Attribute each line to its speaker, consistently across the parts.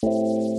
Speaker 1: Louis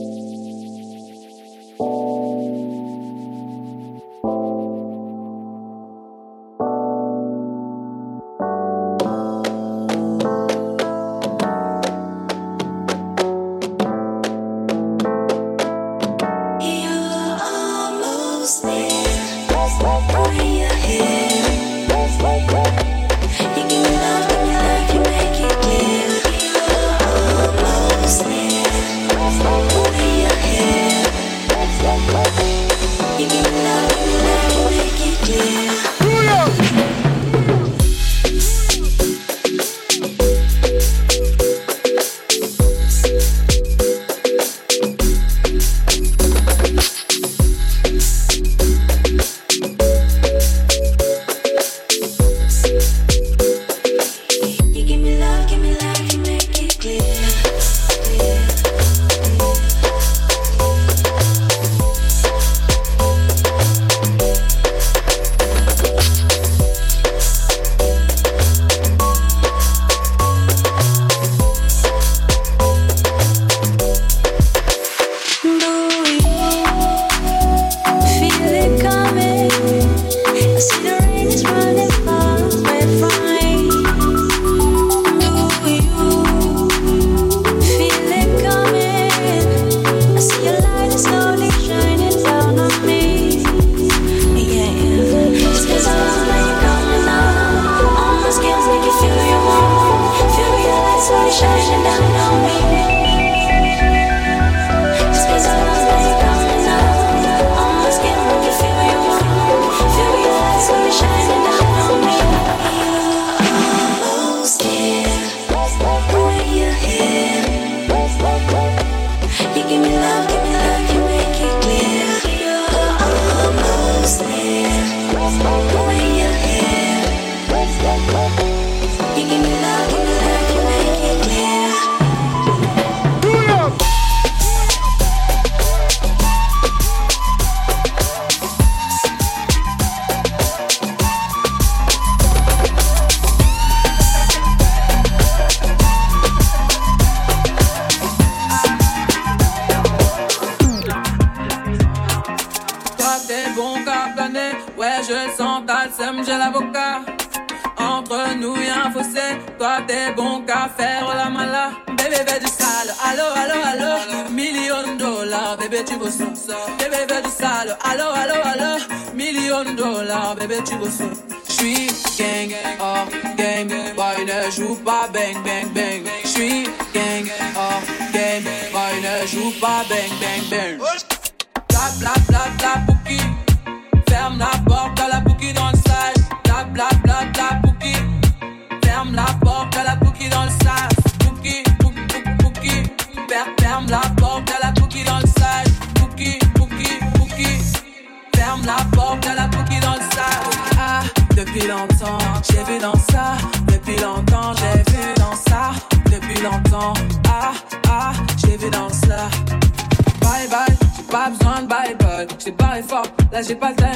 Speaker 1: 13 and it's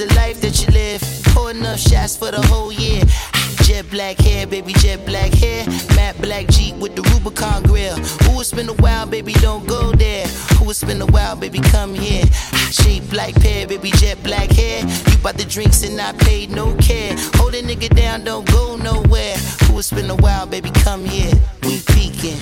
Speaker 2: the life that you live. Pour enough shots for the whole year. Jet black hair, baby, jet black hair. Matte black Jeep with the Rubicon grill. Who it's been a while, baby, don't go there. Who it's been a while, baby, come here. Shape like pear, baby, jet black hair. You bought the drinks and I paid no care. Hold a nigga down, don't go nowhere. Who it's been a while, baby, come here. We peeking.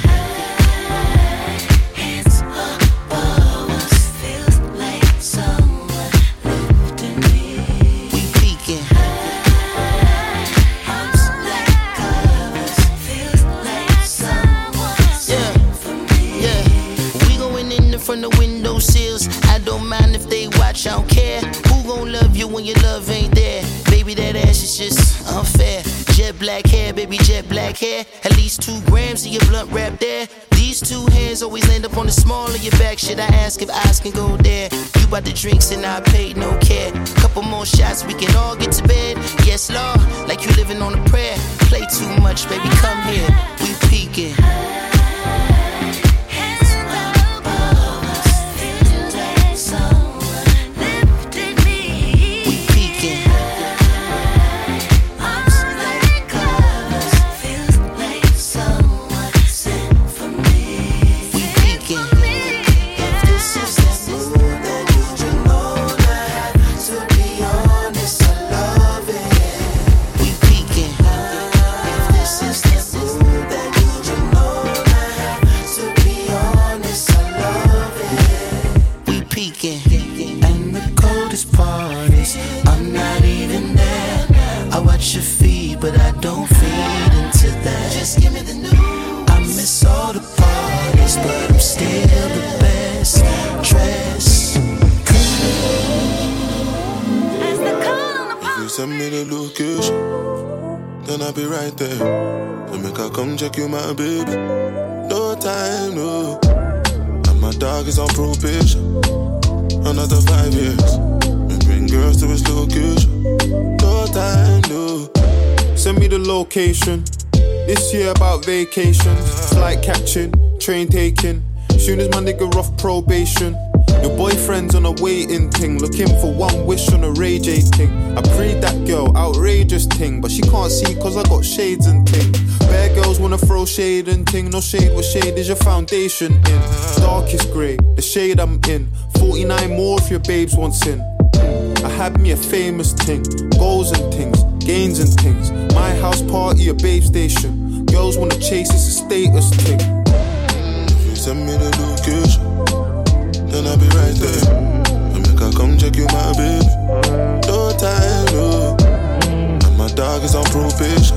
Speaker 2: Black hair, baby, jet black hair. At least two grams of your blunt wrap there. These two hands always land up on the small of your back. Should I ask if eyes can go there? You bought the drinks and I paid no care. Couple more shots, we can all get to bed. Yes, Lord, like you living on a prayer. Play too much, baby, come here. We peeking.
Speaker 3: This year about vacations. Flight catching, train taking. Soon as my nigga off probation. Your boyfriend's on a waiting thing, looking for one wish on a Ray J thing. I prayed that girl, outrageous thing, but she can't see cause I got shades and thing. Bad girls wanna throw shade and ting, no shade, what shade is your foundation in? Darkest grey, the shade I'm in. 49 more if your babes want sin. I had me a famous thing, goals and things, gains and things. My house party, a babe station. Girls wanna chase, it's a status thing.
Speaker 4: If you send me the location then I'll be right there. I make her come check you, my baby. No time, no. And my dog is on probation.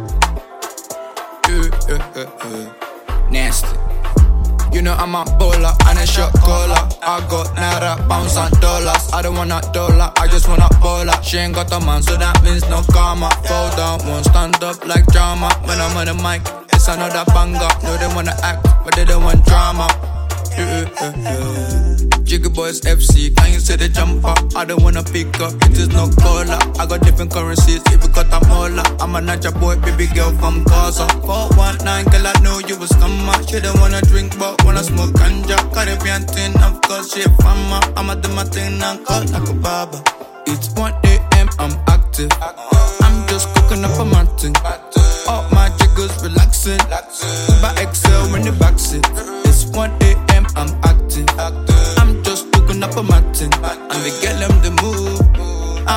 Speaker 5: Jiggle. Nasty. You know I'm a bowler and a shot caller. I got naira, bounce and dollars. I don't want a dollar, I just want a baller. She ain't got a man, so that means no karma. Fall down, won't stand up like drama. When I'm on the mic, it's another banger. No, they wanna act, but they don't want drama. Jiggy Boys FC, can you see the jumper? I don't wanna pick up, it is no caller. I got different currencies, if you got a molar. I'm a Naija boy, baby girl from Gaza. 419, girl, I know you was come She don't wanna drink, but wanna smoke ganja. Caribbean thing, of course, she a farmer. I'ma do my thing and call like a barber. It's 1 a.m., I'm active. I'm just cooking up a mountain. All my jiggers relaxing. By exit
Speaker 4: the backseat.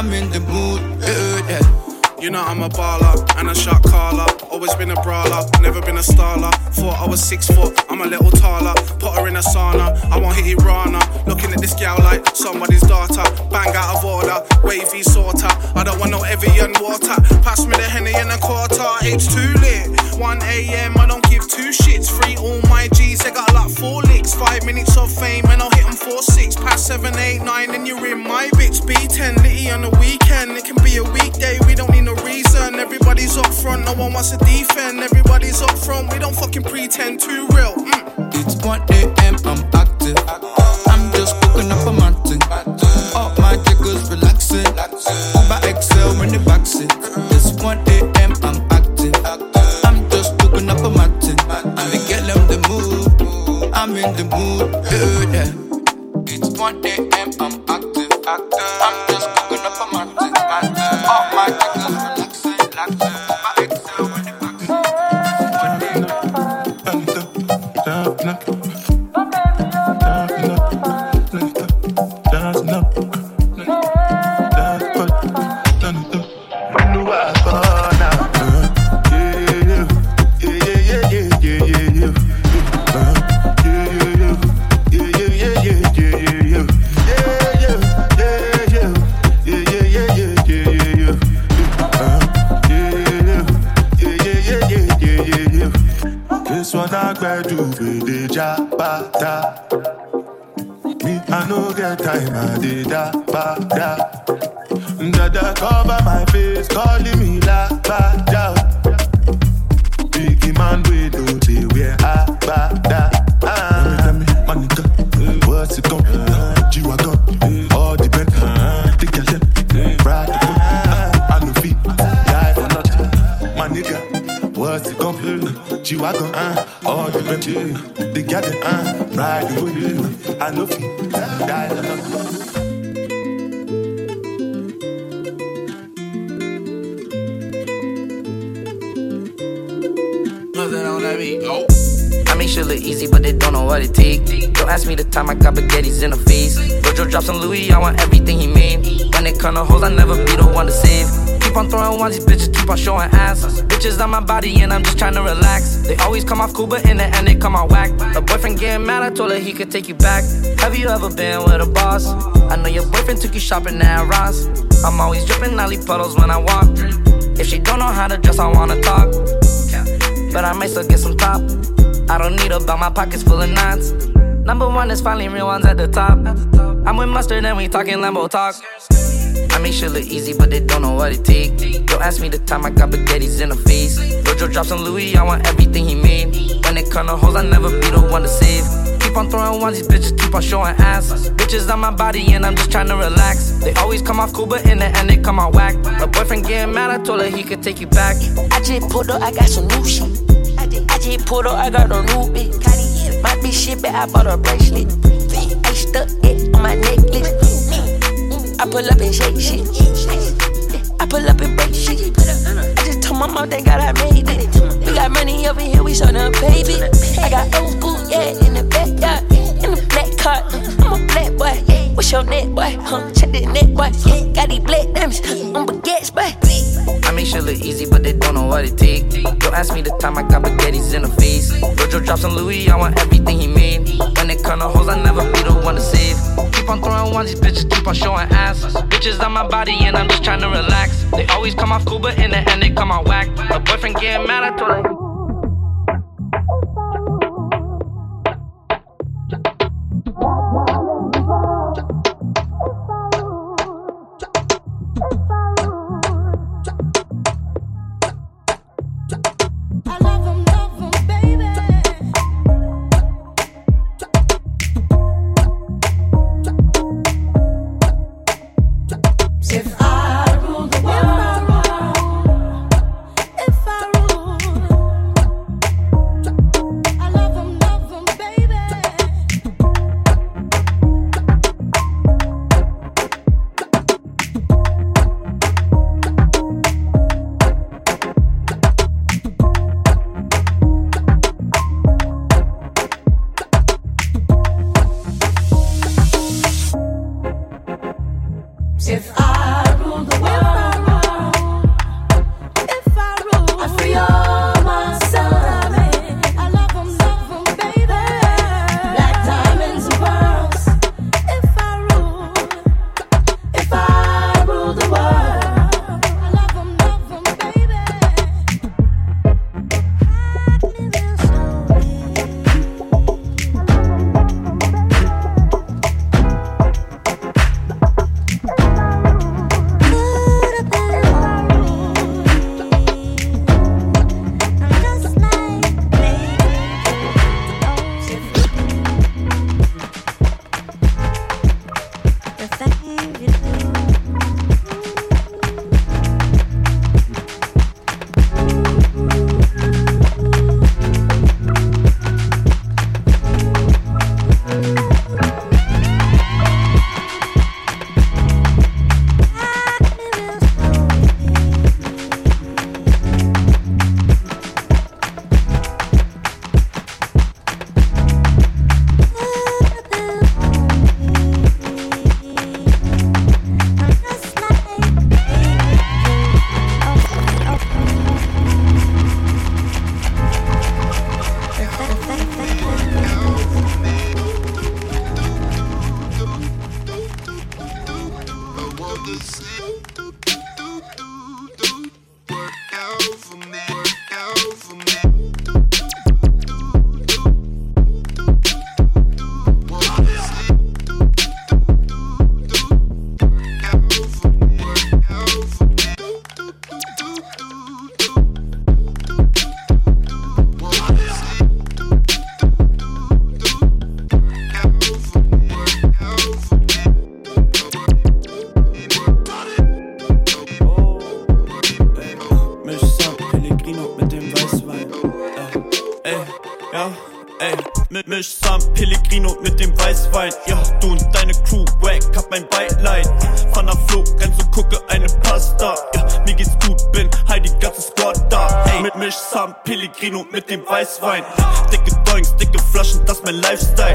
Speaker 4: I'm in the mood. Yeah, yeah.
Speaker 6: You know I'm a baller and a shot caller. Always been a brawler, never been a starler. Thought I was six foot, I'm a little taller. Put her in a sauna, I won't hit it rana. Looking at this gal like somebody's daughter. Bang out of order, wavy sorter. I don't want no Evian water. Pass me the Henny in a quarter, it's too lit. 1 a.m. I don't give two shits. Free all my G's, they got four licks. Five minutes of fame and I'll hit them four six. Past seven, eight, nine, and you're in my bitch. B10 litty on the weekend. It can be a weekday, we don't need no reason. Everybody's up front, no one wants to defend. Everybody's up front, we don't fucking pretend too real. Mm.
Speaker 4: It's 1 a.m., I'm active. I'm just cooking up a mountain. I'm in the mood. Yeah. It's 1 a.m., I'm active. active. I'm just cooking up a mountain. All my
Speaker 7: time I
Speaker 8: got baguettes in the face. Virgil drops on Louis, I want everything he made. When it come to hoes, I never be the one to save. Keep on throwing ones, these bitches keep on showing ass. Bitches on my body, and I'm just trying to relax. They always come off cool, but in the end, they come out whack. A boyfriend getting mad, I told her he could take you back. Have you ever been with a boss? I know your boyfriend took you shopping at Ross. I'm always dripping Nelly puddles when I walk. If she don't know how to dress, I wanna talk but I might still get some top. I don't need a belt, my pockets full of knots. Number one is finally real ones at the top. I'm with mustard and we talking Lambo talk. I make shit look easy, but they don't know what it take. Don't ask me the time I got baguettes in the face. Virgil drops on Louis, I want everything he made. When it come to hoes, I never be the one to save. Keep on throwing ones, these bitches keep on showing ass. Bitches on my body and I'm just trying to relax. They always come off cool, but in the end they come out whack. A boyfriend getting mad, I told her he could take you back.
Speaker 9: I just pulled up, I got some new shit. I just pulled up, I got a new bitch. Bitch shit, but I bought a bracelet. I stuck it on my necklace. I pull up and shake shit. I pull up and break shit. I just told my mom, thank God I made it. We got money over here, we show them baby. I got old school, yeah, in the backyard. In the black car, I'm a black boy. What's your net, boy? Huh? Check the net, boy. Got these black diamonds on baguettes, boy.
Speaker 8: I make shit look easy, but they don't know what it take. Don't ask me the time I got baguettes in the face. Virgil drops on Louis, I want everything he made. When it come to hoes, I never be the one to save. Keep on throwing ones, these bitches keep on showing ass. Bitches on my body and I'm just trying to relax. They always come off cool, but in the end they come out whack. A boyfriend getting mad, I told her.
Speaker 10: mit Misch, Sam, Pellegrino mit dem Weißwein. Ja, du und deine Crew, wack, hab
Speaker 11: mein Beileid. Van der Flo, ganz und gucke eine Pasta. Ja, mir geht's gut, bin, Heidi, die ganze Squad da. Ey, mit mich Sam, Pellegrino mit dem Weißwein. Dicke Doings, dicke Flaschen, das mein Lifestyle.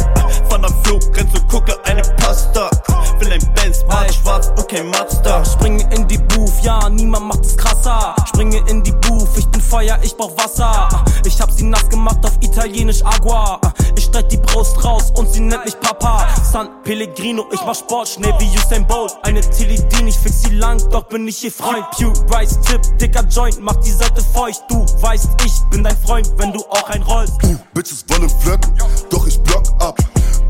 Speaker 11: Von am Flug, renn so gucke eine Pasta. Will ein Benz, mal schwarz und kein Mazda.
Speaker 12: Springe in die Booth, ja, niemand macht es krasser. Springe in die Booth, ich bin Feuer, ich brauch Wasser. Ich hab sie nass gemacht auf Italienisch Agua. Ich streck die Brust raus und sie nennt mich Papa. San Pellegrino, ich mach Sport, schnell wie Usain Bolt. Eine Tilidin, ich fix sie lang, doch bin ich ihr Freund. Pew, Rice, Tip, dicker Joint, mach die Seite feucht. Du weißt, ich bin dein Freund, wenn du auch ein rollst.
Speaker 13: Du, Bitches wollen flirten, doch ich block ab.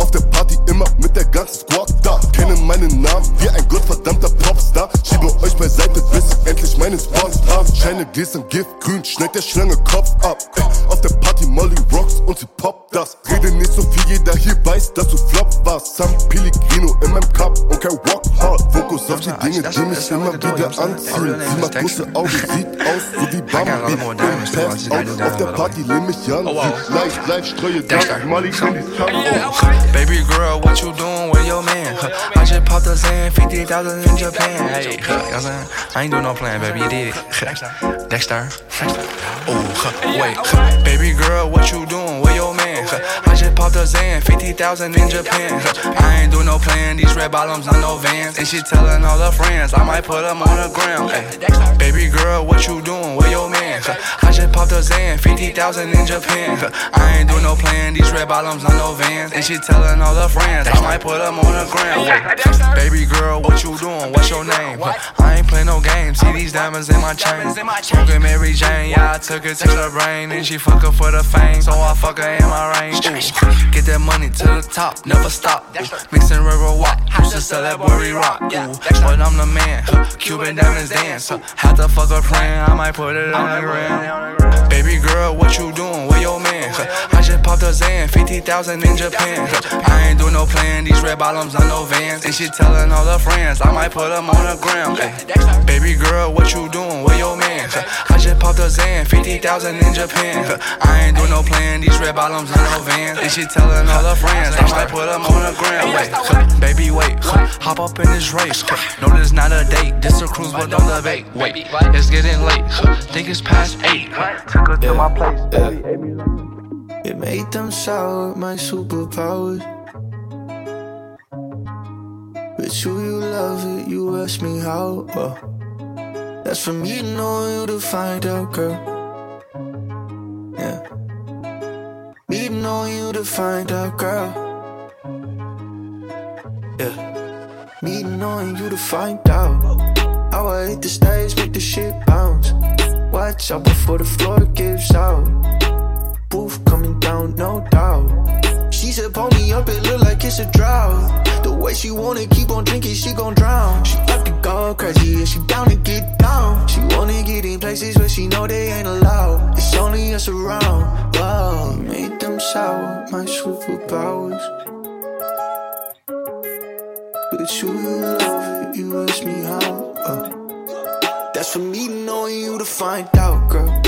Speaker 13: Auf der Party immer mit der ganzen Squad da. Kenne meinen Namen wie ein gottverdammter Popstar. Schiebe euch beiseite, bis ich endlich meinen Sponsor hab. Scheine Gläsern Giftgrün, schneid der Schlange Kopf ab. Auf der Party Molly rocks und sie poppt das. Rede nicht so viel, jeder hier weiß, dass du flop warst. San Pellegrino in meinem Cup und kein Walk hard. Fokus auf die Dinge, die mich immer wieder anziehen. Sie macht große Augen, sieht aus so wie Bambi. Auf, auf der Party lehn mich an. Sie leicht, leicht, streue da. Molly in die Tongue.
Speaker 5: Baby girl, what you doing with your man? Huh, I just popped a Xan, 50,000 in Japan. Hey, you know what I'm saying? I ain't doing no plan, baby, you did. Huh, Dexter. Oh, wait. Huh, baby girl, what you doing with your man? Huh, I just popped a Xan, 50,000 in Japan. I ain't doing no plan, these red bottoms on no vans. And she telling all her friends, I might put them on the ground. Baby girl, what you doing with your man? I just popped a Xan, 50,000 in Japan. I ain't doing no plan, these red bottoms on no vans. And she telling all her friends, I might put them on the ground. Baby girl, what you doing? What's your name? I ain't play no games. See these diamonds in my chain. Smoking Mary Jane, yeah, I took her to the brain. And she fuck her for the fame, so I fuck her in my range. Ooh, get that money to the top, never stop. Ooh, mixing river walk, used to sell that worry rock. Ooh, but I'm the man, Cuban diamonds dance. Had to fuck her friend, I might put it on the ground. Baby girl, what you doing? Where your man? I just popped a Xan, 50,000 in Japan. I ain't do no plan, these red bottoms on no vans. And she telling all her friends, I might put them on the ground. Ay. Baby girl, what you doing? Where your man? I just popped a Xan, 50,000 in Japan. I ain't do no plan, these red bottoms on no vans. And she telling all her friends, I might put them on the ground. Wait, baby, wait, hop up in this race. No, this not a date, this a cruise, but don't debate. Wait, it's getting late, think it's past eight. Took her to my place, baby.
Speaker 14: It made them sour, my superpowers. But you, you love it, you ask me how. Uh, that's for me to know you to find out, girl. Yeah. Me to know you to find out, girl. Yeah. Me to knowing you to find out. How I hit the stage, make the shit bounce. Watch out before the floor gives out. Roof coming down, no doubt. She said, pull me up, it look like it's a drought. The way she wanna keep on drinking, she gon' drown. She about to go crazy, and she down to get down. She wanna get in places where she know they ain't allowed. It's only us around. Wow, made them sour, my superpowers. But you love it, you ask me how. Uh, that's for me knowing you to find out, girl.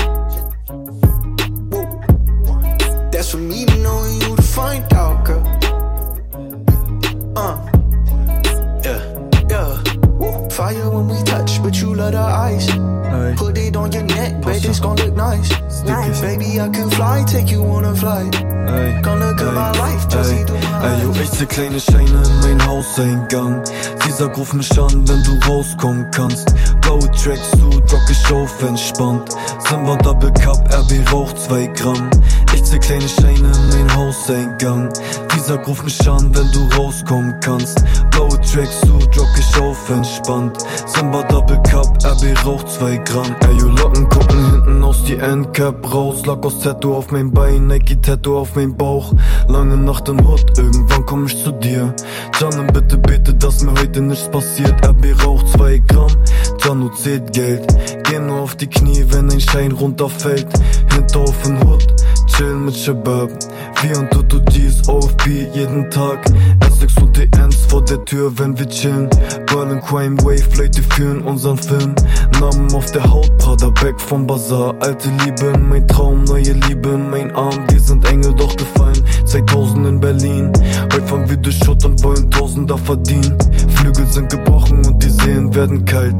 Speaker 14: For me knowing you to find out, girl. Uh, yeah, yeah. Woo. Fire when we touch, but you love the ice. Put it on your neck, baby, it's gon' look nice. Nice, baby, I can fly, take you on a flight. Gonna look at my life, just see through my
Speaker 15: Ey, yo, ich seh kleine Scheine in mein Hauseingang. Sie sagt, ruf mich an, wenn du rauskommen kannst. Blaue Tracksuit, rock ich auf, entspannt. Simba Double Cup, RB raucht 2 Gramm. Ich zähl kleine Scheine in mein Hauseingang. Die sagt, ruf mich an, wenn du rauskommen kannst. Blaue Tracksuit, rock ich auf, entspannt. Simba Double Cup, RB raucht 2 Gramm. Ey, yo, Locken gucken hinten aus die Endcap raus. Lack aus Tattoo auf mein Bein, Nike Tattoo auf mein Bauch. Lange Nacht in Hood, irgendwann komm ich zu dir. Jannen, bitte bete, dass mir heute nichts passiert. RB raucht 2 Gramm, Janu zählt Geld. Geh nur auf die Knie, wenn ein Schein runterfällt. Hinter auf den Hood, chillen mit Shabab. Wir und Tutu G's, OFB jeden Tag. S6 und DNs vor der Tür, wenn wir chillen. Berlin Crime Wave, Leute fühlen unseren Film. Namen auf der Haut, Prada Back vom Bazar. Alte Liebe in mein Traum, neue Liebe in mein Arm. Wir sind Engel doch gefallen, 2000 in Berlin. Heute fahren wir durch Schutt und wollen Tausender verdienen. Flügel sind gebrochen und die Seelen werden kalt.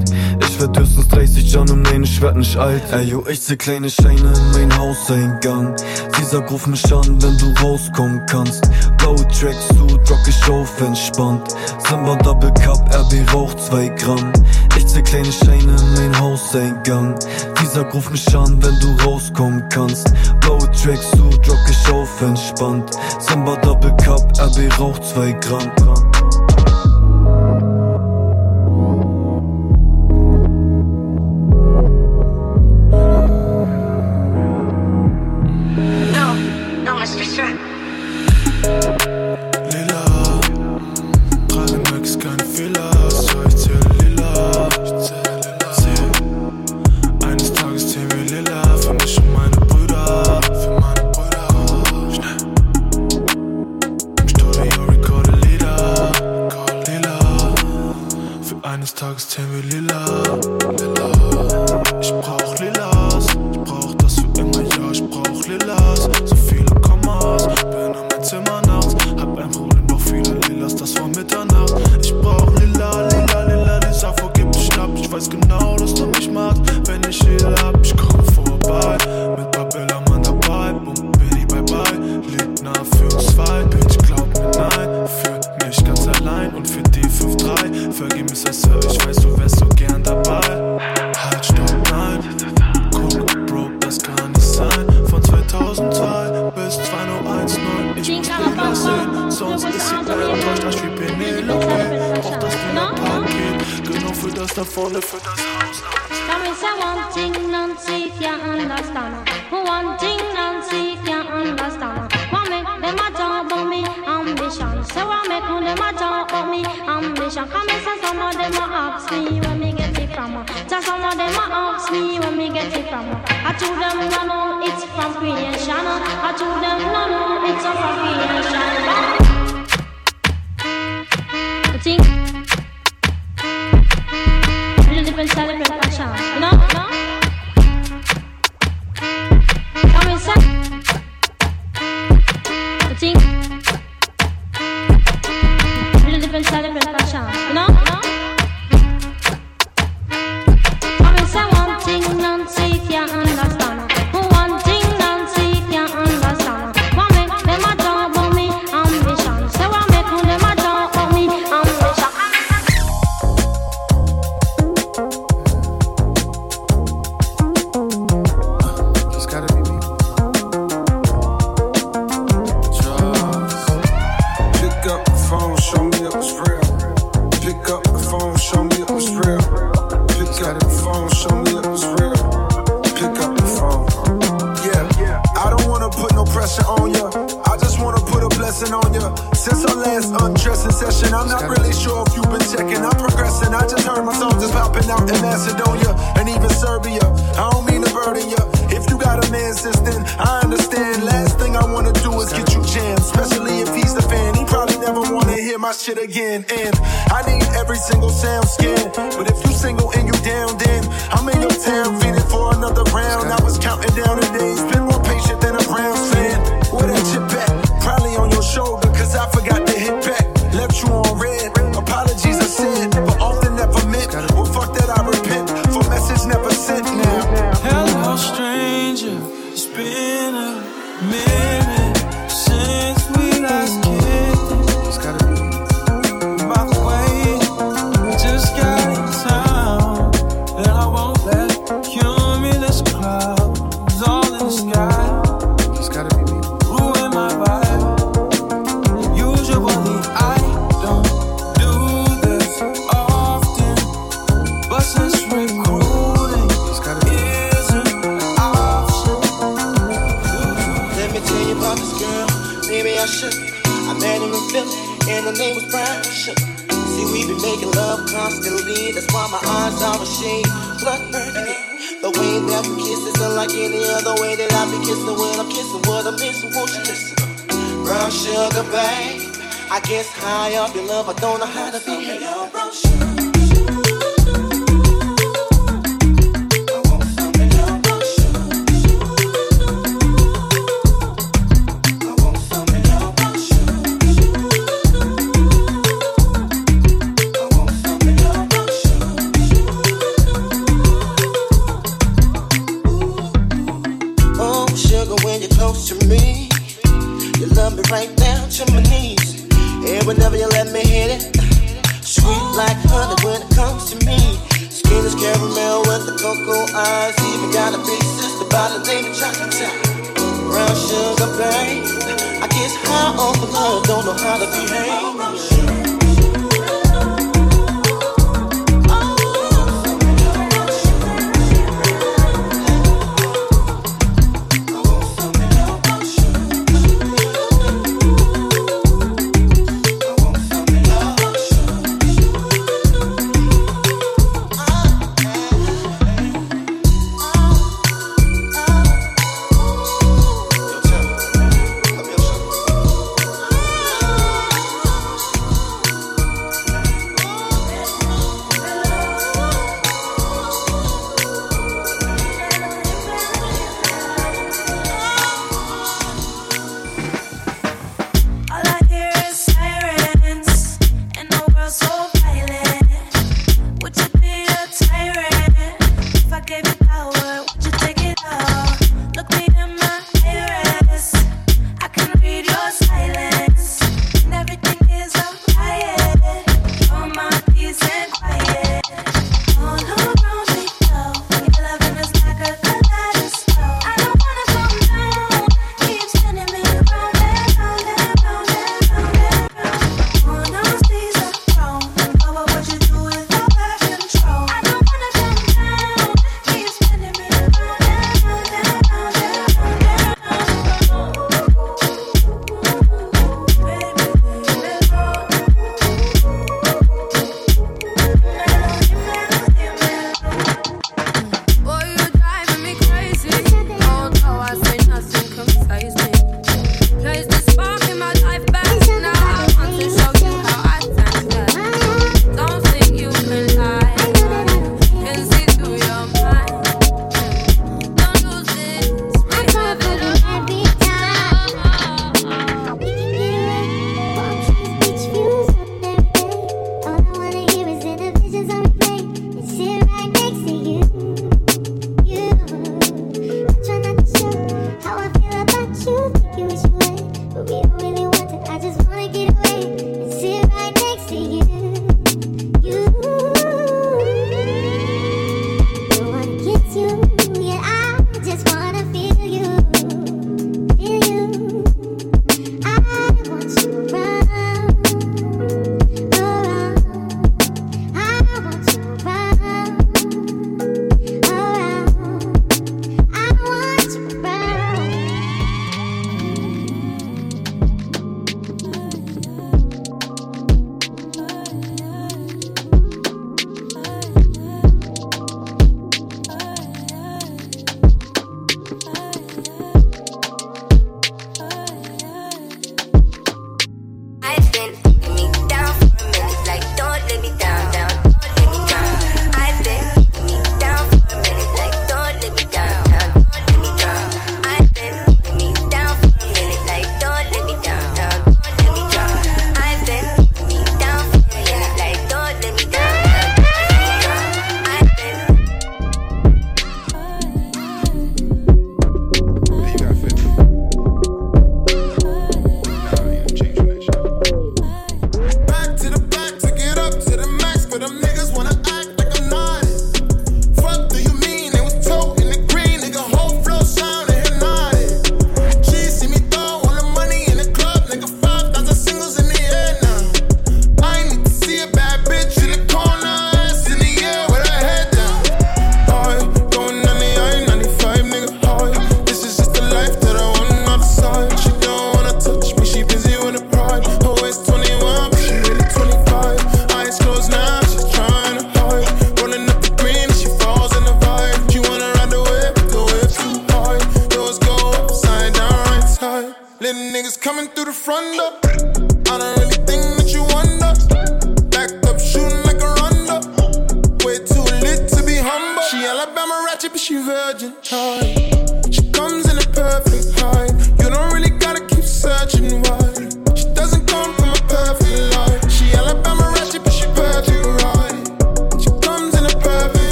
Speaker 15: Werd höchstens 30 Jahren und nein, ich werd nicht alt. Ey, yo, ich seh kleine Scheine in mein Hauseingang. Sie sagt, ruf mich an, wenn du rauskommen kannst. Blaue Tracksuit, rock ich auf, entspannt. Simba Double Cup, RB raucht 2 Gramm. Ich zähl kleine Scheine in mein Hauseingang. Die sagt, ruf mich an, wenn du rauskommen kannst. Blaue Tracksuit, rock ich auf, entspannt. Simba Double Cup, RB raucht 2 Gramm.
Speaker 7: Eines Tages zählen
Speaker 10: I
Speaker 16: guess high up in love, I don't know how to
Speaker 17: be.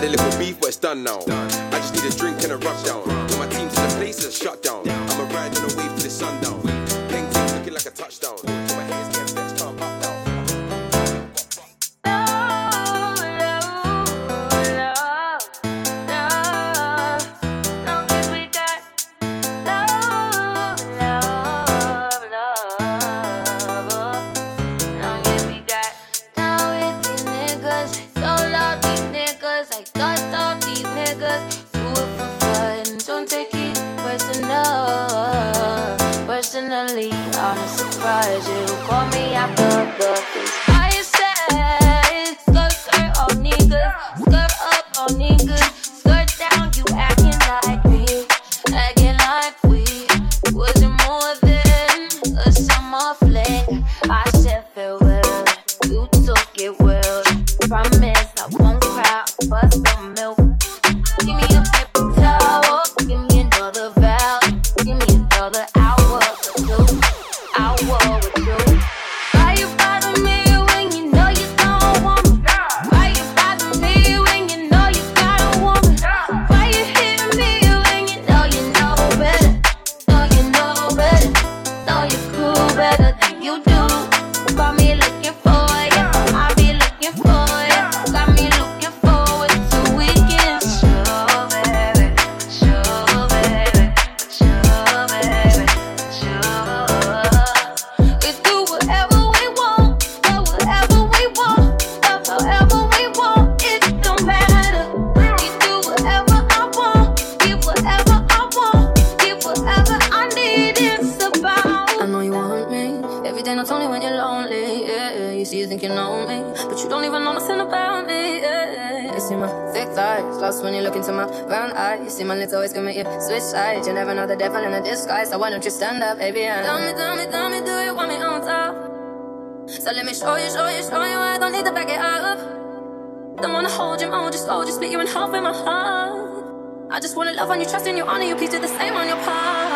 Speaker 18: Had a little beef, but it's done now. I just need a drink and a rush down. Put my team's in the place, it's shut down. I'ma ride on the wave till the sundown.
Speaker 19: side. You never know the devil in a disguise. So why don't you stand up, baby? And tell me, tell me, tell me, do you want me on top? So let me show you, show you, show you. I don't need to back it up. Don't wanna hold you, on, just hold you, split you in half with my heart. I just wanna love on you, trust in you, honor you. Please do the same on your part.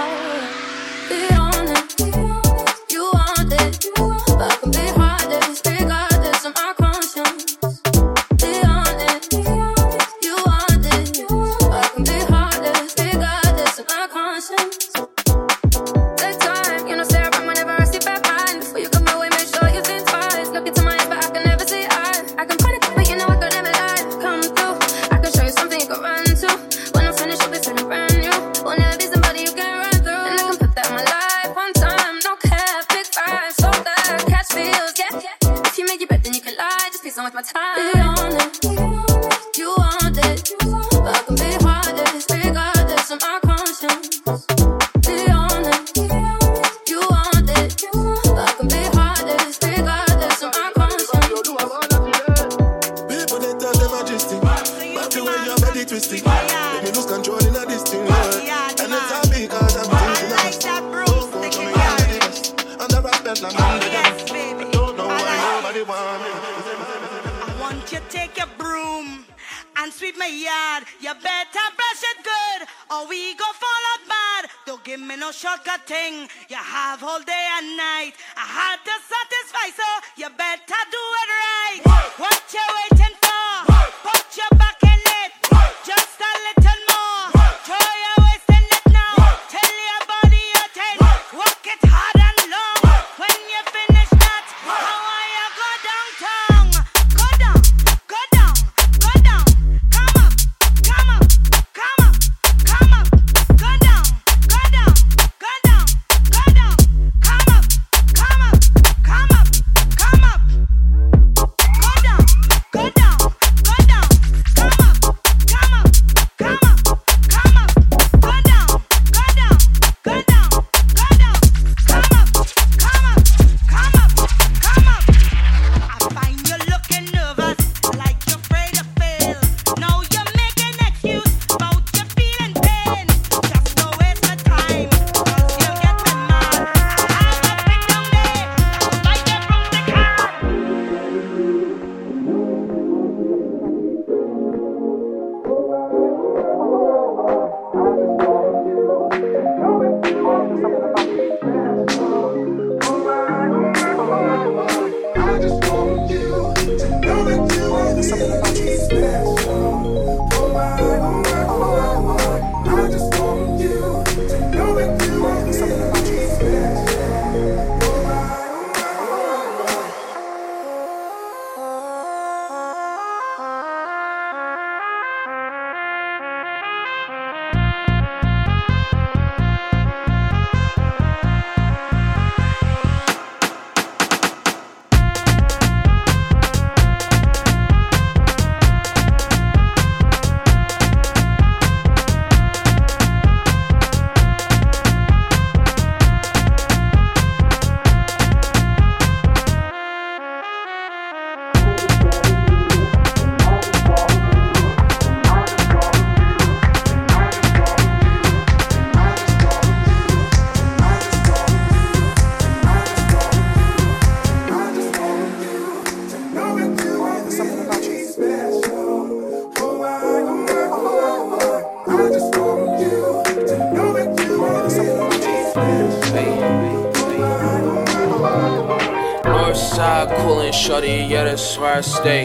Speaker 19: reality, yeah,
Speaker 20: that's where I stay.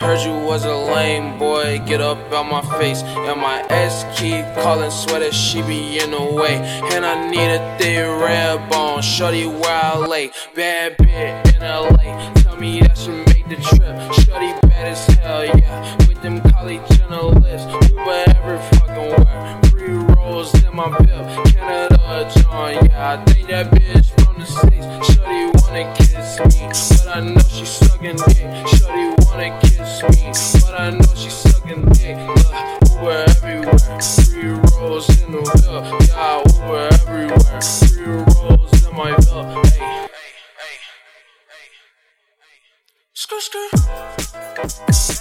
Speaker 20: Heard you was a lame boy, get up out my face. And my ex keep calling, swear that she be in the way. And I need a thin red bone, shorty where I lay. Bad bitch in LA, tell me that she made the trip. Shorty bad as hell, yeah. With them college journalists, Uber every fucking where. Free rolls in my bib, Canada John, yeah. I think that bitch I know she's sucking dick. Shorty wanna kiss me, but I know she's sucking dick. Look, Uber everywhere, three rolls in the wheel. Yeah, Uber everywhere, three rolls in my bill. Hey,
Speaker 21: hey, hey, hey, hey, hey. screw. skr.